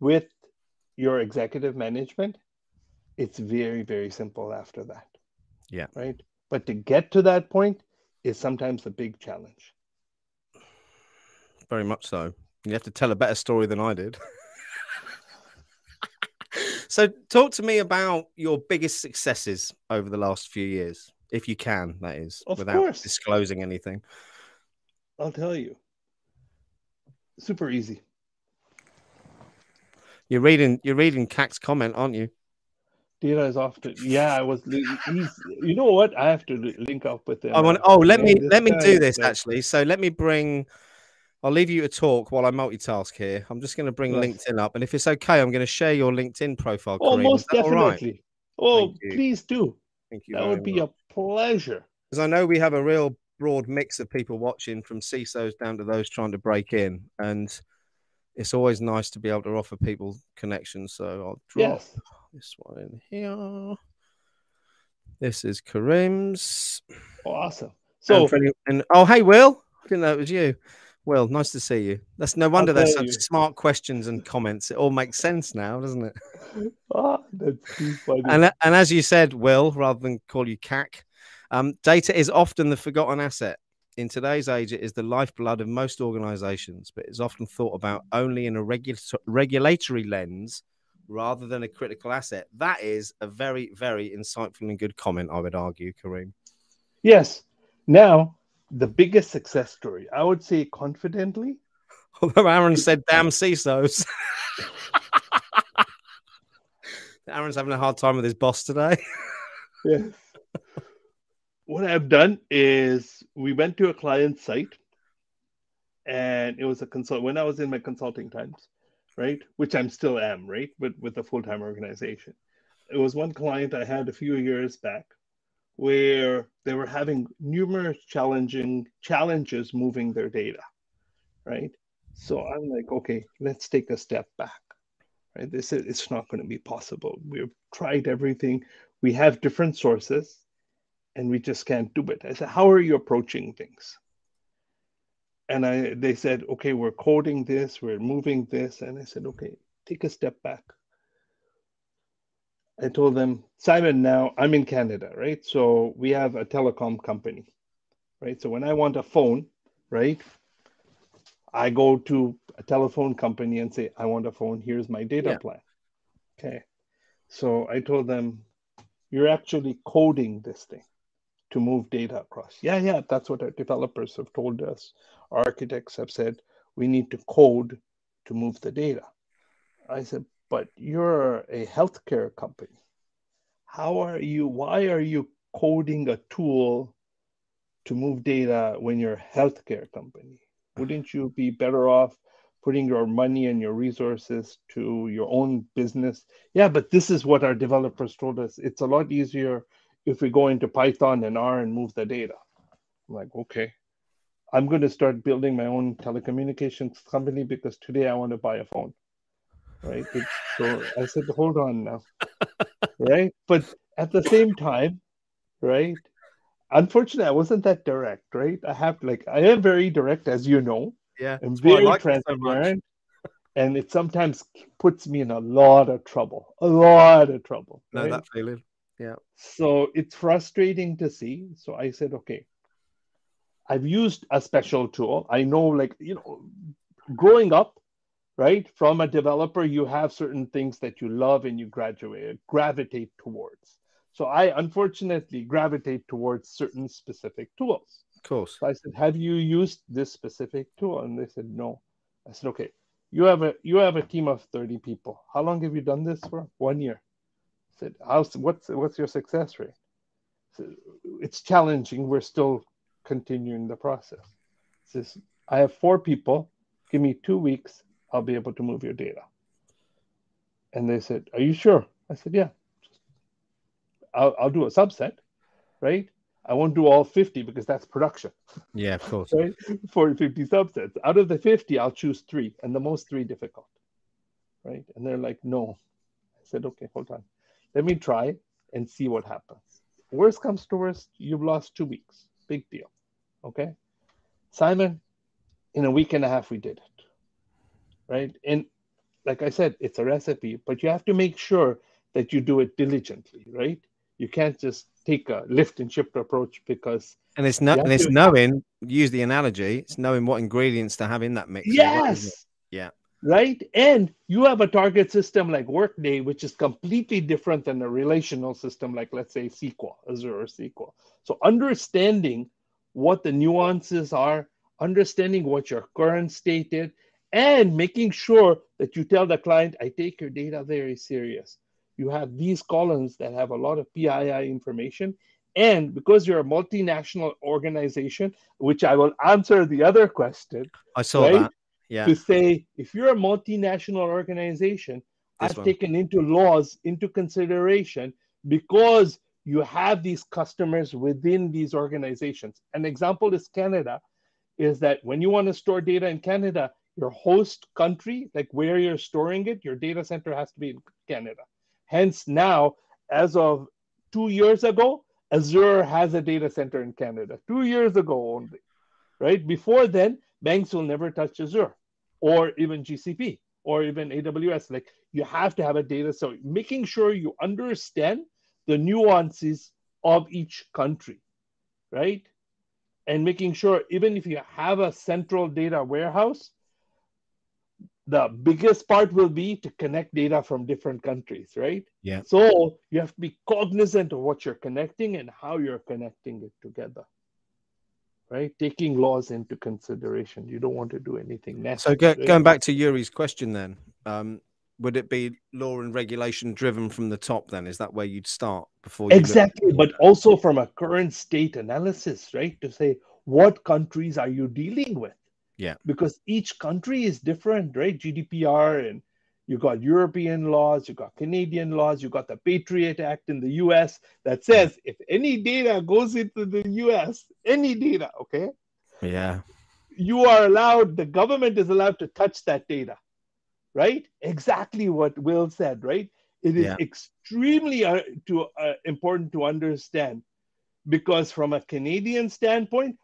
with your executive management, it's very, very simple after that. Yeah. Right. But to get to that point is sometimes a big challenge. Very much so. You have to tell a better story than I did. so, talk to me about your biggest successes over the last few years, if you can, that is, of without course. disclosing anything. I'll tell you. Super easy. You're reading. You're reading Cac's comment, aren't you? Data is often. Yeah, I was. He's. You know what? I have to link up with him. I want. Oh, let me let me do this actually. So let me bring. I'll leave you to talk while I multitask here. I'm just going to bring Yes. LinkedIn up, and if it's okay, I'm going to share your LinkedIn profile. Oh, Karim. Most all right? definitely. Oh, please do. Thank you. That would be much. a pleasure. because I know we have a real broad mix of people watching from CISOs down to those trying to break in, and it's always nice to be able to offer people connections. So I'll drop Yes. this one in here. This is Karim's. Awesome. So, So and, oh, hey, Will. I didn't know it was you. Will, nice to see you. That's no wonder there's such you. smart questions and comments. It all makes sense now, doesn't it? funny. And, and as you said, Will, rather than call you CAC, um, data is often the forgotten asset. In today's age, it is the lifeblood of most organizations, but it's often thought about mm. only in a regu- regulatory lens rather than a critical asset. That is a very, very insightful and good comment, I would argue, Karim. yes. Now, the biggest success story, I would say confidently, Although Aaron said, damn CISOs. Aaron's having a hard time with his boss today. Yes. What I've done is we went to a client site and it was a consult when I was in my consulting times, right? Which I'm still am, right? But with a full-time organization. It was one client I had a few years back where they were having numerous challenging challenges moving their data, right? So I'm like, okay, let's take a step back. Right? This is it's not going to be possible. We've tried everything. We have different sources and we just can't do it. I said, how are you approaching things? And I they said, okay, we're coding this, we're moving this. And I said, okay, take a step back. I told them, Simon, now I'm in Canada, right? So we have a telecom company, right? So when I want a phone, right? I go to a telephone company and say, I want a phone, here's my data Yeah. plan. Okay. So I told them, you're actually coding this thing to move data across. Yeah, yeah, that's what our developers have told us. Our architects have said we need to code to move the data. I said, but you're a healthcare company. How are you? Why are you coding a tool to move data when you're a healthcare company? Wouldn't you be better off putting your money and your resources to your own business? Yeah, but this is what our developers told us. It's a lot easier if we go into Python and R and move the data. I'm like, okay. I'm going to start building my own telecommunications company because today I want to buy a phone. Right. So I said, hold on now. Right. But at the same time, right. Unfortunately, I wasn't that direct, right? I have like I am very direct, as you know. Yeah. I'm that's why I very like it so transparent. and it sometimes puts me in a lot of trouble. A lot of trouble. Know right? that feeling. So it's frustrating to see. So I said, okay, I've used a special tool. I know, like, you know, growing up, right, from a developer, you have certain things that you love and you graduate, gravitate towards. So I unfortunately gravitate towards certain specific tools. Of course. So I said, "Have you used this specific tool?" And they said, "No." I said, "Okay, you have a you have a team of thirty people. How long have you done this for? One year." I said, "How's what's what's your success rate?" Said, it's challenging. We're still continuing the process. Says, "I have four people. Give me two weeks. I'll be able to move your data." And they said, "Are you sure?" I said, "Yeah." I'll, I'll do a subset, right? I won't do all 50 because that's production Yeah, of course. right? For 50 subsets. Out of the 50, I'll choose three, and the most three difficult, right? And they're like, no. I said, okay, hold on. Let me try and see what happens. worst comes to worst, you've lost two weeks. Big deal. Okay. Simon, in a week and a half, we did it. Right. And like I said, it's a recipe, but you have to make sure that you do it diligently, right? You can't just take a lift and shift approach because and it's no, and it's knowing use the analogy, it's knowing what ingredients to have in that mix. Yes. Right. And you have a target system like Workday, which is completely different than a relational system like let's say SQL, Azure or SQL. So understanding what the nuances are, understanding what your current state is, and making sure that you tell the client, I take your data very serious. You have these columns that have a lot of PII information. And because you're a multinational organization, which I will answer the other question. I saw right? that. Yeah. To say, if you're a multinational organization, this I've one. taken into laws into consideration because you have these customers within these organizations. An example is Canada, is that when you want to store data in Canada, your host country, like where you're storing it, your data center has to be in Canada. Hence, now, as of two years ago, Azure has a data center in Canada. Two years ago only, right? Before then, banks will never touch Azure or even GCP or even AWS. Like you have to have a data. So making sure you understand the nuances of each country, right? And making sure even if you have a central data warehouse, the biggest part will be to connect data from different countries, right? Yeah. So you have to be cognizant of what you're connecting and how you're connecting it together, right? Taking laws into consideration. You don't want to do anything nasty. So go, right? going back to Yuri's question, then, um, would it be law and regulation driven from the top? Then is that where you'd start before? exactly, but also from a current state analysis, right? To say what countries are you dealing with? Yeah. Because each country is different, right? GDPR and you got European laws, you've got Canadian laws, you've got the Patriot Act in the US that says if any data goes into the US, any data, okay? Yeah. You are allowed, the government is allowed to touch that data, right? Exactly what Will said, right? It is yeah. extremely uh, to, uh, important to understand because from a Canadian standpoint,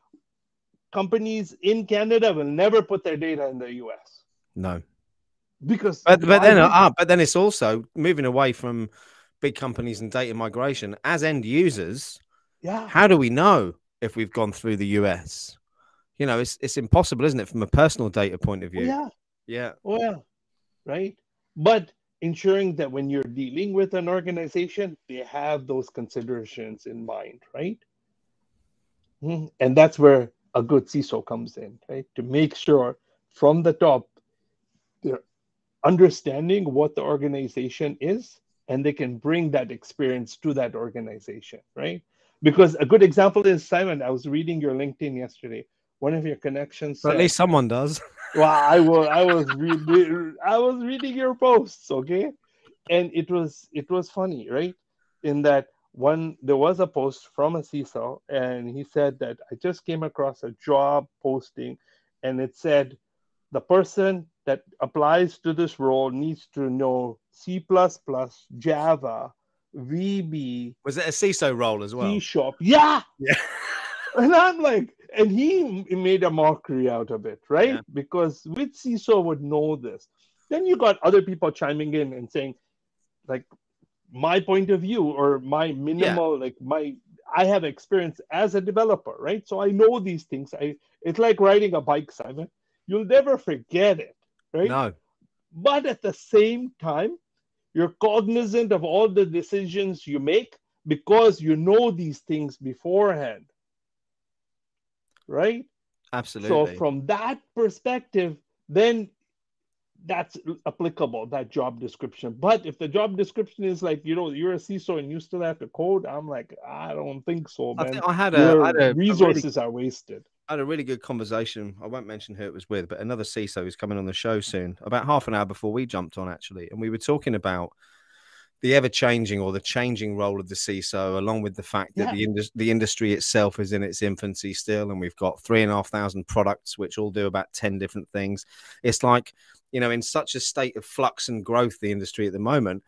companies in Canada will never put their data in the US. No. Because but, but then uh, but then it's also moving away from big companies and data migration as end users. Yeah. How do we know if we've gone through the US? You know, it's it's impossible, isn't it, from a personal data point of view? Oh, yeah. Yeah. Oh, yeah. Right. But ensuring that when you're dealing with an organization, they have those considerations in mind, right? Hmm. And that's where a good CISO comes in, right? To make sure from the top understanding what the organization is and they can bring that experience to that organization, right? Because a good example is Simon, I was reading your LinkedIn yesterday. One of your connections. Said, at least someone does. well, I was I was reading I was reading your posts, okay? And it was it was funny, right? In that one there was a post from a CISO, and he said that I just came across a job posting, and it said the person that applies to this role needs to know C++, Java, VB. Was it a CISO role as well? C sharp. Yeah. Yeah. and I'm like, and he made a mockery out of it, right? Yeah. Because which CISO would know this? Then you got other people chiming in and saying, like, my point of view or my minimal yeah. like my I have experience as a developer, right? So I know these things. I it's like riding a bike, Simon. You'll never forget it, right? No. But at the same time, you're cognizant of all the decisions you make because you know these things beforehand. Right? Absolutely. So from that perspective, then that's applicable that job description but if the job description is like you know you're a ciso and you still have to code i'm like i don't think so man. I, I had a, I had a resources really, are wasted i had a really good conversation i won't mention who it was with but another ciso is coming on the show soon about half an hour before we jumped on actually and we were talking about the ever changing or the changing role of the CISO, along with the fact that yeah. the, the industry itself is in its infancy still, and we've got three and a half thousand products which all do about 10 different things. It's like, you know, in such a state of flux and growth, the industry at the moment,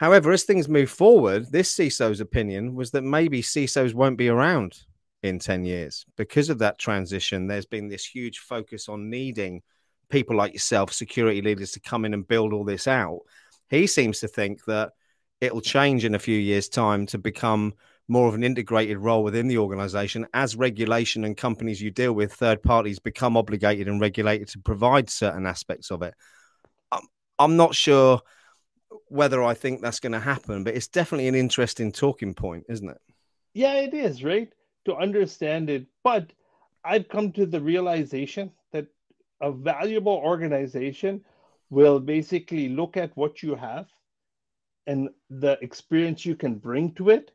However, as things move forward, this CISO's opinion was that maybe CISOs won't be around in 10 years. Because of that transition, there's been this huge focus on needing people like yourself, security leaders, to come in and build all this out. He seems to think that it'll change in a few years' time to become more of an integrated role within the organization as regulation and companies you deal with, third parties, become obligated and regulated to provide certain aspects of it. I'm, I'm not sure whether I think that's going to happen, but it's definitely an interesting talking point, isn't it? Yeah, it is, right? To understand it. But I've come to the realization that a valuable organization will basically look at what you have and the experience you can bring to it,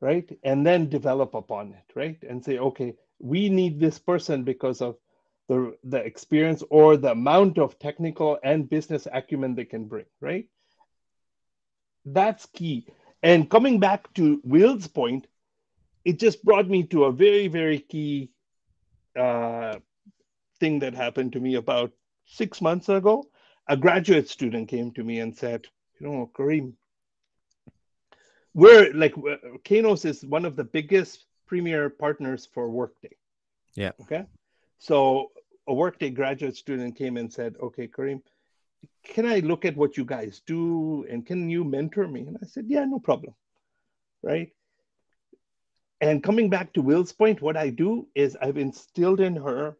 right? And then develop upon it, right? And say, okay, we need this person because of the, the experience or the amount of technical and business acumen they can bring, right? That's key. And coming back to Will's point, it just brought me to a very, very key uh, thing that happened to me about six months ago. A graduate student came to me and said, You know, Karim, we're like, Kainos is one of the biggest premier partners for Workday. Yeah. Okay. So a Workday graduate student came and said, "Okay, Karim, can I look at what you guys do and can you mentor me?" And I said, "Yeah, no problem." Right. And coming back to Will's point, what I do is I've instilled in her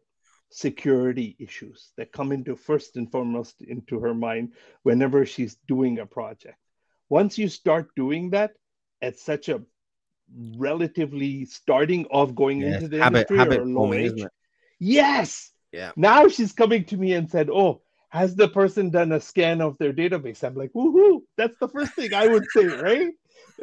security issues that come into first and foremost into her mind whenever she's doing a project. Once you start doing that at such a relatively starting off going into the habit, industry habit or low age, yes, yeah. Now she's coming to me and said, "Oh, has the person done a scan of their database?" I'm like, "Woohoo! That's the first thing I would say, right?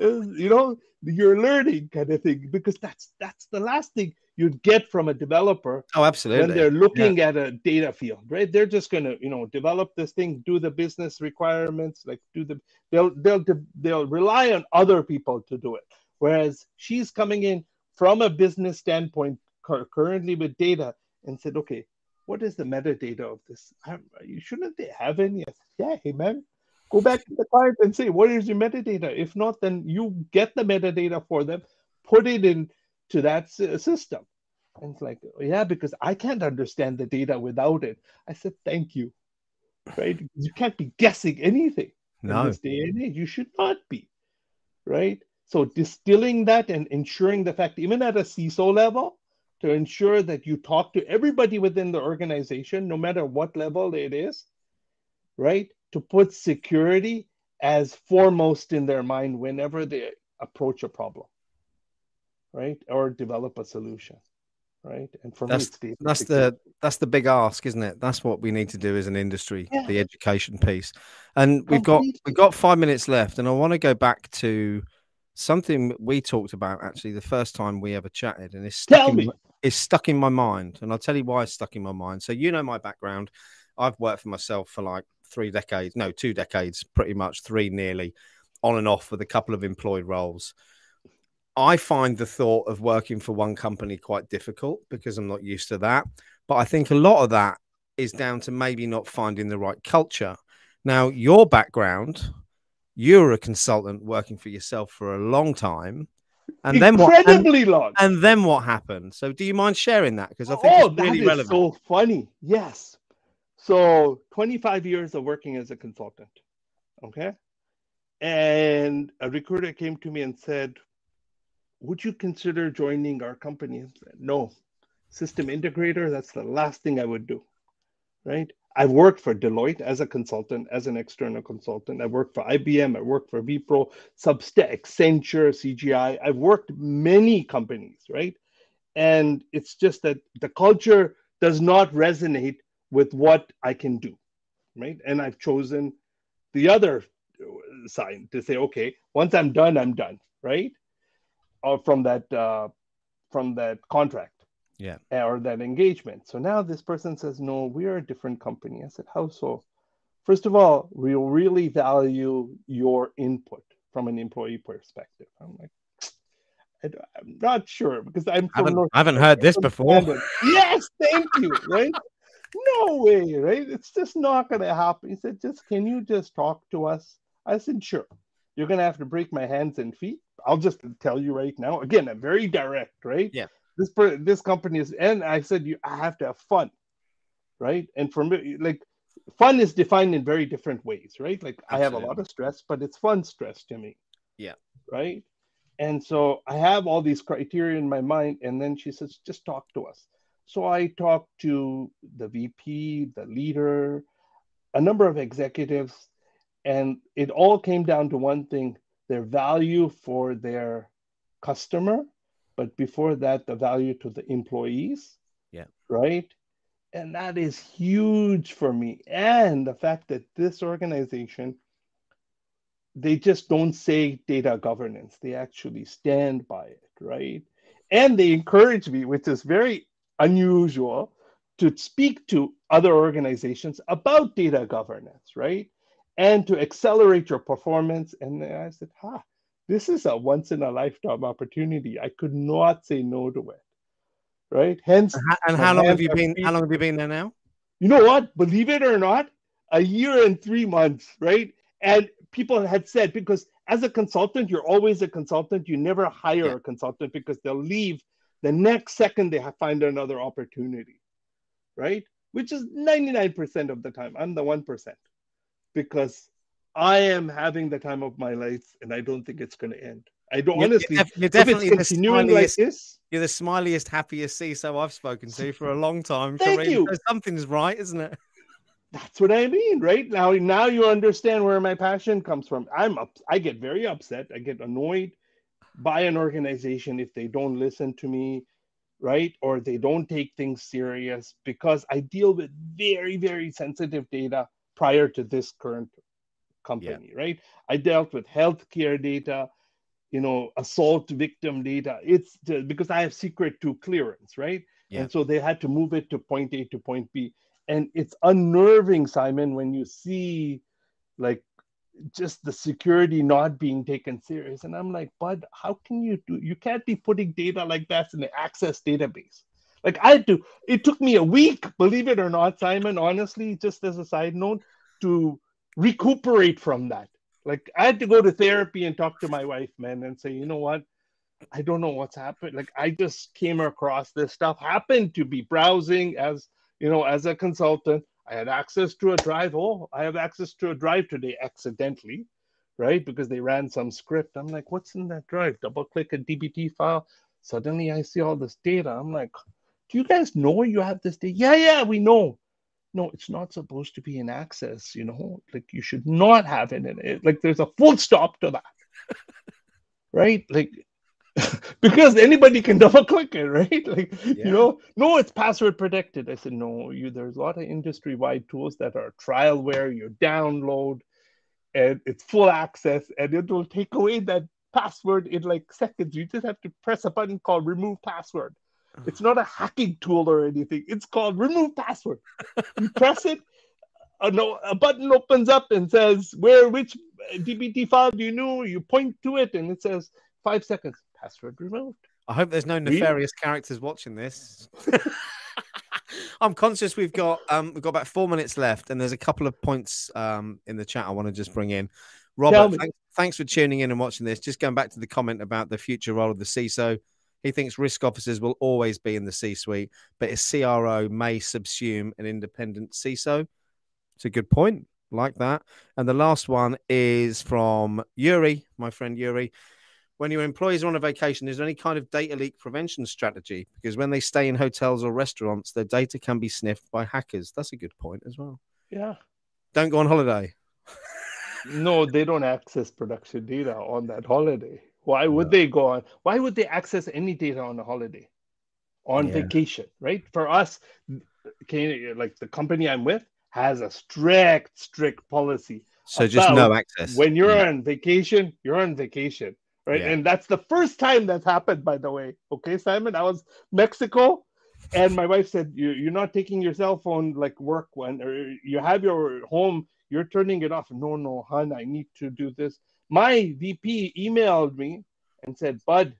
You know, you're learning kind of thing because that's that's the last thing you'd get from a developer. Oh, absolutely. When they're looking yeah. at a data field, right? They're just going to, you know, develop this thing, do the business requirements, like do the they'll they'll they'll rely on other people to do it. Whereas she's coming in from a business standpoint currently with data and said, okay, what is the metadata of this? You shouldn't they have any? Yeah, hey man, go back to the client and say, what is your metadata? If not, then you get the metadata for them, put it into that system. And it's like, yeah, because I can't understand the data without it. I said, thank you. Right? You can't be guessing anything no. in this day and age. You should not be. Right? So distilling that and ensuring the fact, even at a CISO level, to ensure that you talk to everybody within the organization, no matter what level it is, right? To put security as foremost in their mind whenever they approach a problem, right? Or develop a solution, right? And for that's, me, that's the that's the big ask, isn't it? That's what we need to do as an industry, yeah. the education piece. And we've got we've got five minutes left, and I want to go back to something we talked about actually the first time we ever chatted, and it's stuck, in, it's stuck in my mind. And I'll tell you why it's stuck in my mind. So, you know, my background, I've worked for myself for like three decades, no, two decades, pretty much three nearly, on and off with a couple of employed roles. I find the thought of working for one company quite difficult because I'm not used to that. But I think a lot of that is down to maybe not finding the right culture. Now, your background, you're a consultant working for yourself for a long time. And then what? Incredibly long. And then what happened? So, do you mind sharing that? Because I think oh, it's really relevant. so funny. Yes. So, 25 years of working as a consultant. Okay. And a recruiter came to me and said, Would you consider joining our company? Said, no. System integrator, that's the last thing I would do. Right. I've worked for Deloitte as a consultant, as an external consultant. I've worked for IBM. I worked for Wipro, Substack, Accenture, CGI. I've worked many companies, right? And it's just that the culture does not resonate with what I can do, right? And I've chosen the other side to say, okay, once I'm done, I'm done, right? Or from that uh, from that contract. Yeah. Or that engagement. So now this person says no we are a different company. I said how so? First of all we really value your input from an employee perspective. I'm like i'm not sure because i'm I haven't, I haven't heard this before. yes thank you right no way right it's just not going to happen he said just can you just talk to us I said, sure. You're going to have to break my hands and feet. I'll just tell you right now. Again, I'm very direct, right? Yeah. This this company is, and I said you I have to have fun, right? And for me, like fun is defined in very different ways, right? Like Absolutely. I have a lot of stress, but it's fun stress to me. Yeah. Right. And so I have all these criteria in my mind. And then she says, just talk to us. So I talked to the VP, the leader, a number of executives, and it all came down to one thing their value for their customer, but before that, the value to the employees. Yeah. Right. And that is huge for me. And the fact that this organization, they just don't say data governance, they actually stand by it. Right. And they encourage me, which is very unusual, to speak to other organizations about data governance, right? And to accelerate your performance. And I said, ha, this is a once in a lifetime opportunity. I could not say no to it. Right. Hence, and how long have you been? How long have you been there now? You know what? Believe it or not, a year and three months, right? And people had said because as a consultant, you're always a consultant. You never hire yeah. a consultant because they'll leave the next second they find another opportunity right? Which is 99% of the time. I'm the 1% because I am having the time of my life and I don't think it's going to end. I don't you're, honestly. You're, definitely continuing like this. You're the smiliest, happiest CISO I've spoken to for a long time. Thank you. something's right, isn't it? That's what I mean, right? Now, now you understand where my passion comes from. I'm up. I get very upset. I get annoyed by an organization if they don't listen to me, right? Or they don't take things serious because I deal with very, very sensitive data prior to this current company, yeah. right? I dealt with healthcare data, you know, assault victim data. It's because I have secret to clearance, right? Yeah. And so they had to move it to point A to point B. And it's unnerving, Simon, when you see like just the security not being taken serious. And I'm like, Bud, how can you do? You can't be putting data like that in the access database. Like I had to, it took me a week, believe it or not, Simon, honestly, just as a side note, to recuperate from that. Like I had to go to therapy and talk to my wife, man, and say, you know what? I don't know what's happened. Like I just came across this stuff, happened to be browsing as, you know, as a consultant I had access to a drive. Oh, I have access to a drive today accidentally, right? Because they ran some script. I'm like, what's in that drive? Double click a DBT file. Suddenly I see all this data. I'm like, do you guys know you have this data? Yeah, yeah, we know. No, it's not supposed to be in access, you know, like you should not have it in it. Like there's a full stop to that. right? Like because anybody can double click it, right? Like, yeah. you know, no, it's password protected. I said, no, you there's a lot of industry wide tools that are trialware, you download and it's full access and it will take away that password in like seconds. You just have to press a button called remove password. Uh-huh. It's not a hacking tool or anything. It's called remove password. You press it, a, no, a button opens up and says, where, which uh, DBT file do you know? You point to it and it says five seconds password removed. I hope there's no nefarious really? characters watching this. I'm conscious we've got um, we've got about four minutes left, and there's a couple of points um, in the chat I want to just bring in. Robert, thanks, thanks, for tuning in and watching this. Just going back to the comment about the future role of the CISO, he thinks risk officers will always be in the C-suite, but a CRO may subsume an independent CISO. It's a good point, like that. And the last one is from Yuri, my friend Yuri when your employees are on a vacation, is there any kind of data leak prevention strategy? Because when they stay in hotels or restaurants, their data can be sniffed by hackers. That's a good point as well. Yeah. Don't go on holiday. no, they don't access production data on that holiday. Why would they go on? Why would they access any data on a holiday? On yeah. vacation, right? For us, like the company I'm with has a strict, strict policy. So just no access. When you're yeah. on vacation, you're on vacation right? Yeah. And that's the first time that's happened, by the way. Okay, Simon, I was Mexico, and my wife said, you, "You're not taking your cell phone like work when, or you have your home, you're turning it off." No, no, hon, I need to do this. My VP emailed me and said, "Bud,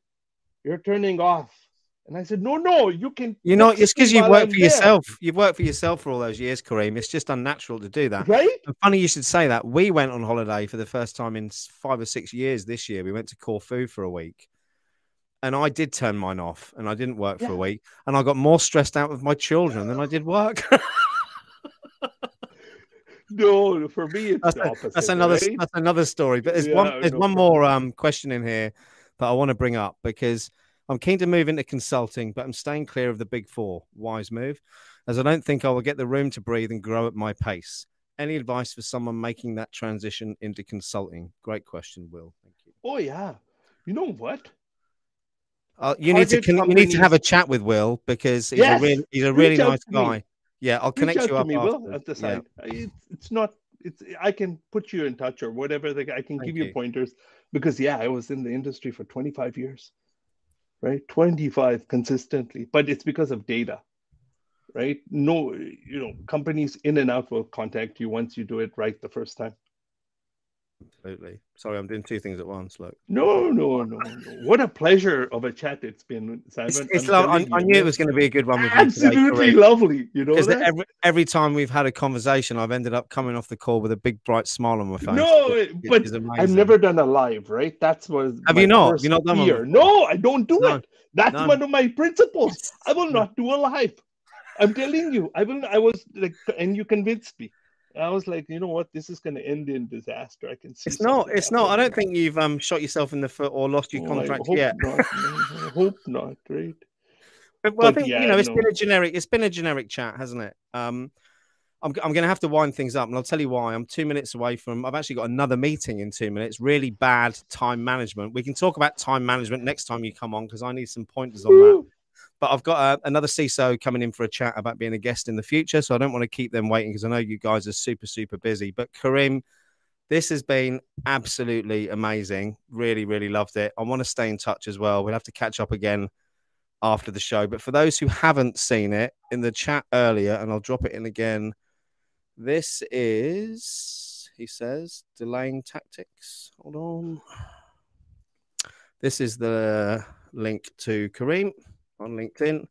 you're turning off And I said, no, no, you can. You're not. It's because you've worked I'm for there." yourself. You've worked for yourself for all those years, Karim. It's just unnatural to do that. Right? And funny you should say that. We went on holiday for the first time in five or six years this year. We went to Corfu for a week. And I did turn mine off and I didn't work for a week. And I got more stressed out with my children than I did work. No, for me, it's that's, the opposite. that's another right? that's another story. But there's Yeah, one there's no one more um question in here that I want to bring up because I'm keen to move into consulting, but I'm staying clear of the big four. Wise move, as I don't think I will get the room to breathe and grow at my pace. Any advice for someone making that transition into consulting? Great question, Will. Thank you. Oh, yeah. You know what? Uh, you need to con- you need to have a chat with Will because he's Yes, a really he's a really nice to me. guy. Yeah, I'll Reach connect out you up me, Will, at the Yeah. It's, it's not. It's. I can put you in touch or whatever. Like, I can Thank give you you. pointers because yeah, I was in the industry for 25 years, right? 25 consistently, but it's because of data, right? No, you know, companies in and out will contact you once you do it right the first time. Absolutely. Sorry, I'm doing two things at once. Look. No, no, no, no. What a pleasure of a chat it's been, Simon. It's, it's lo- I, I knew it was going to be a good one with you absolutely lovely. You know that? every, every time we've had a conversation, I've ended up coming off the call with a big bright smile on my face. No, it- but I've never done a live, right? That's was Have you not? You've not done one No, I don't do No. it. That's one of my principles. I will not do a live. I'm telling you, I will. I was like, and you convinced me. I was like, you know what? This is going to end in disaster. I can see. It's not. It's not. I don't think you've um shot yourself in the foot or lost your Oh, I contract hope yet. Not. I hope not. Right? But, well, I think yeah, you know it's no. been a generic. It's been a generic chat, hasn't it? Um, I'm I'm going to have to wind things up, and I'll tell you why. I'm two minutes away from. I've actually got another meeting in two minutes. Really bad time management. We can talk about time management next time you come on because I need some pointers on that. But I've got uh, another CISO coming in for a chat about being a guest in the future, so I don't want to keep them waiting because I know you guys are super super busy. But Karim, this has been absolutely amazing. Really, really loved it. I want to stay in touch as well. We'll have to catch up again after the show. But for those who haven't seen it in the chat earlier, and I'll drop it in again, this is, he says, delaying tactics. Hold on. This is the link to Karim on LinkedIn.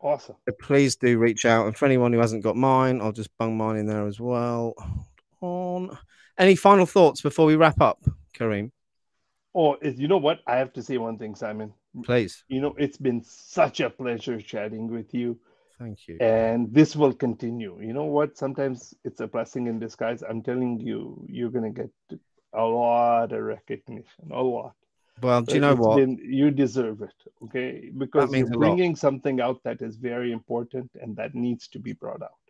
Awesome. So please do reach out. And for anyone who hasn't got mine, I'll just bung mine in there as well. On. Any final thoughts before we wrap up, Karim? Oh, is- you know what? I have to say one thing, Simon. Please. You know, it's been such a pleasure chatting with you. Thank you. and this will continue you know what sometimes it's a blessing in disguise i'm telling you you're going to get a lot of recognition a lot Well, do you uh, know It's what? been- you deserve it okay because you're bringing something out that is very important and that needs to be brought out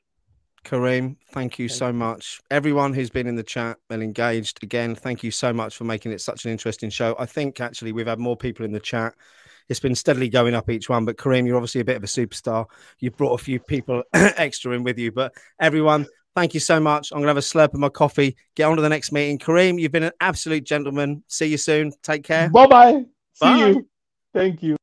Karim, thank you Thank so you. much. Everyone who's been in the chat and engaged, again, thank you so much for making it such an interesting show. I think actually we've had more people in the chat. It's been steadily going up each one, but Karim, you're obviously a bit of a superstar. You've brought a few people extra in with you, but everyone, thank you so much. I'm going to have a slurp of my coffee, get on to the next meeting. Karim, you've been an absolute gentleman. See you soon. Take care. bye bye see you thank you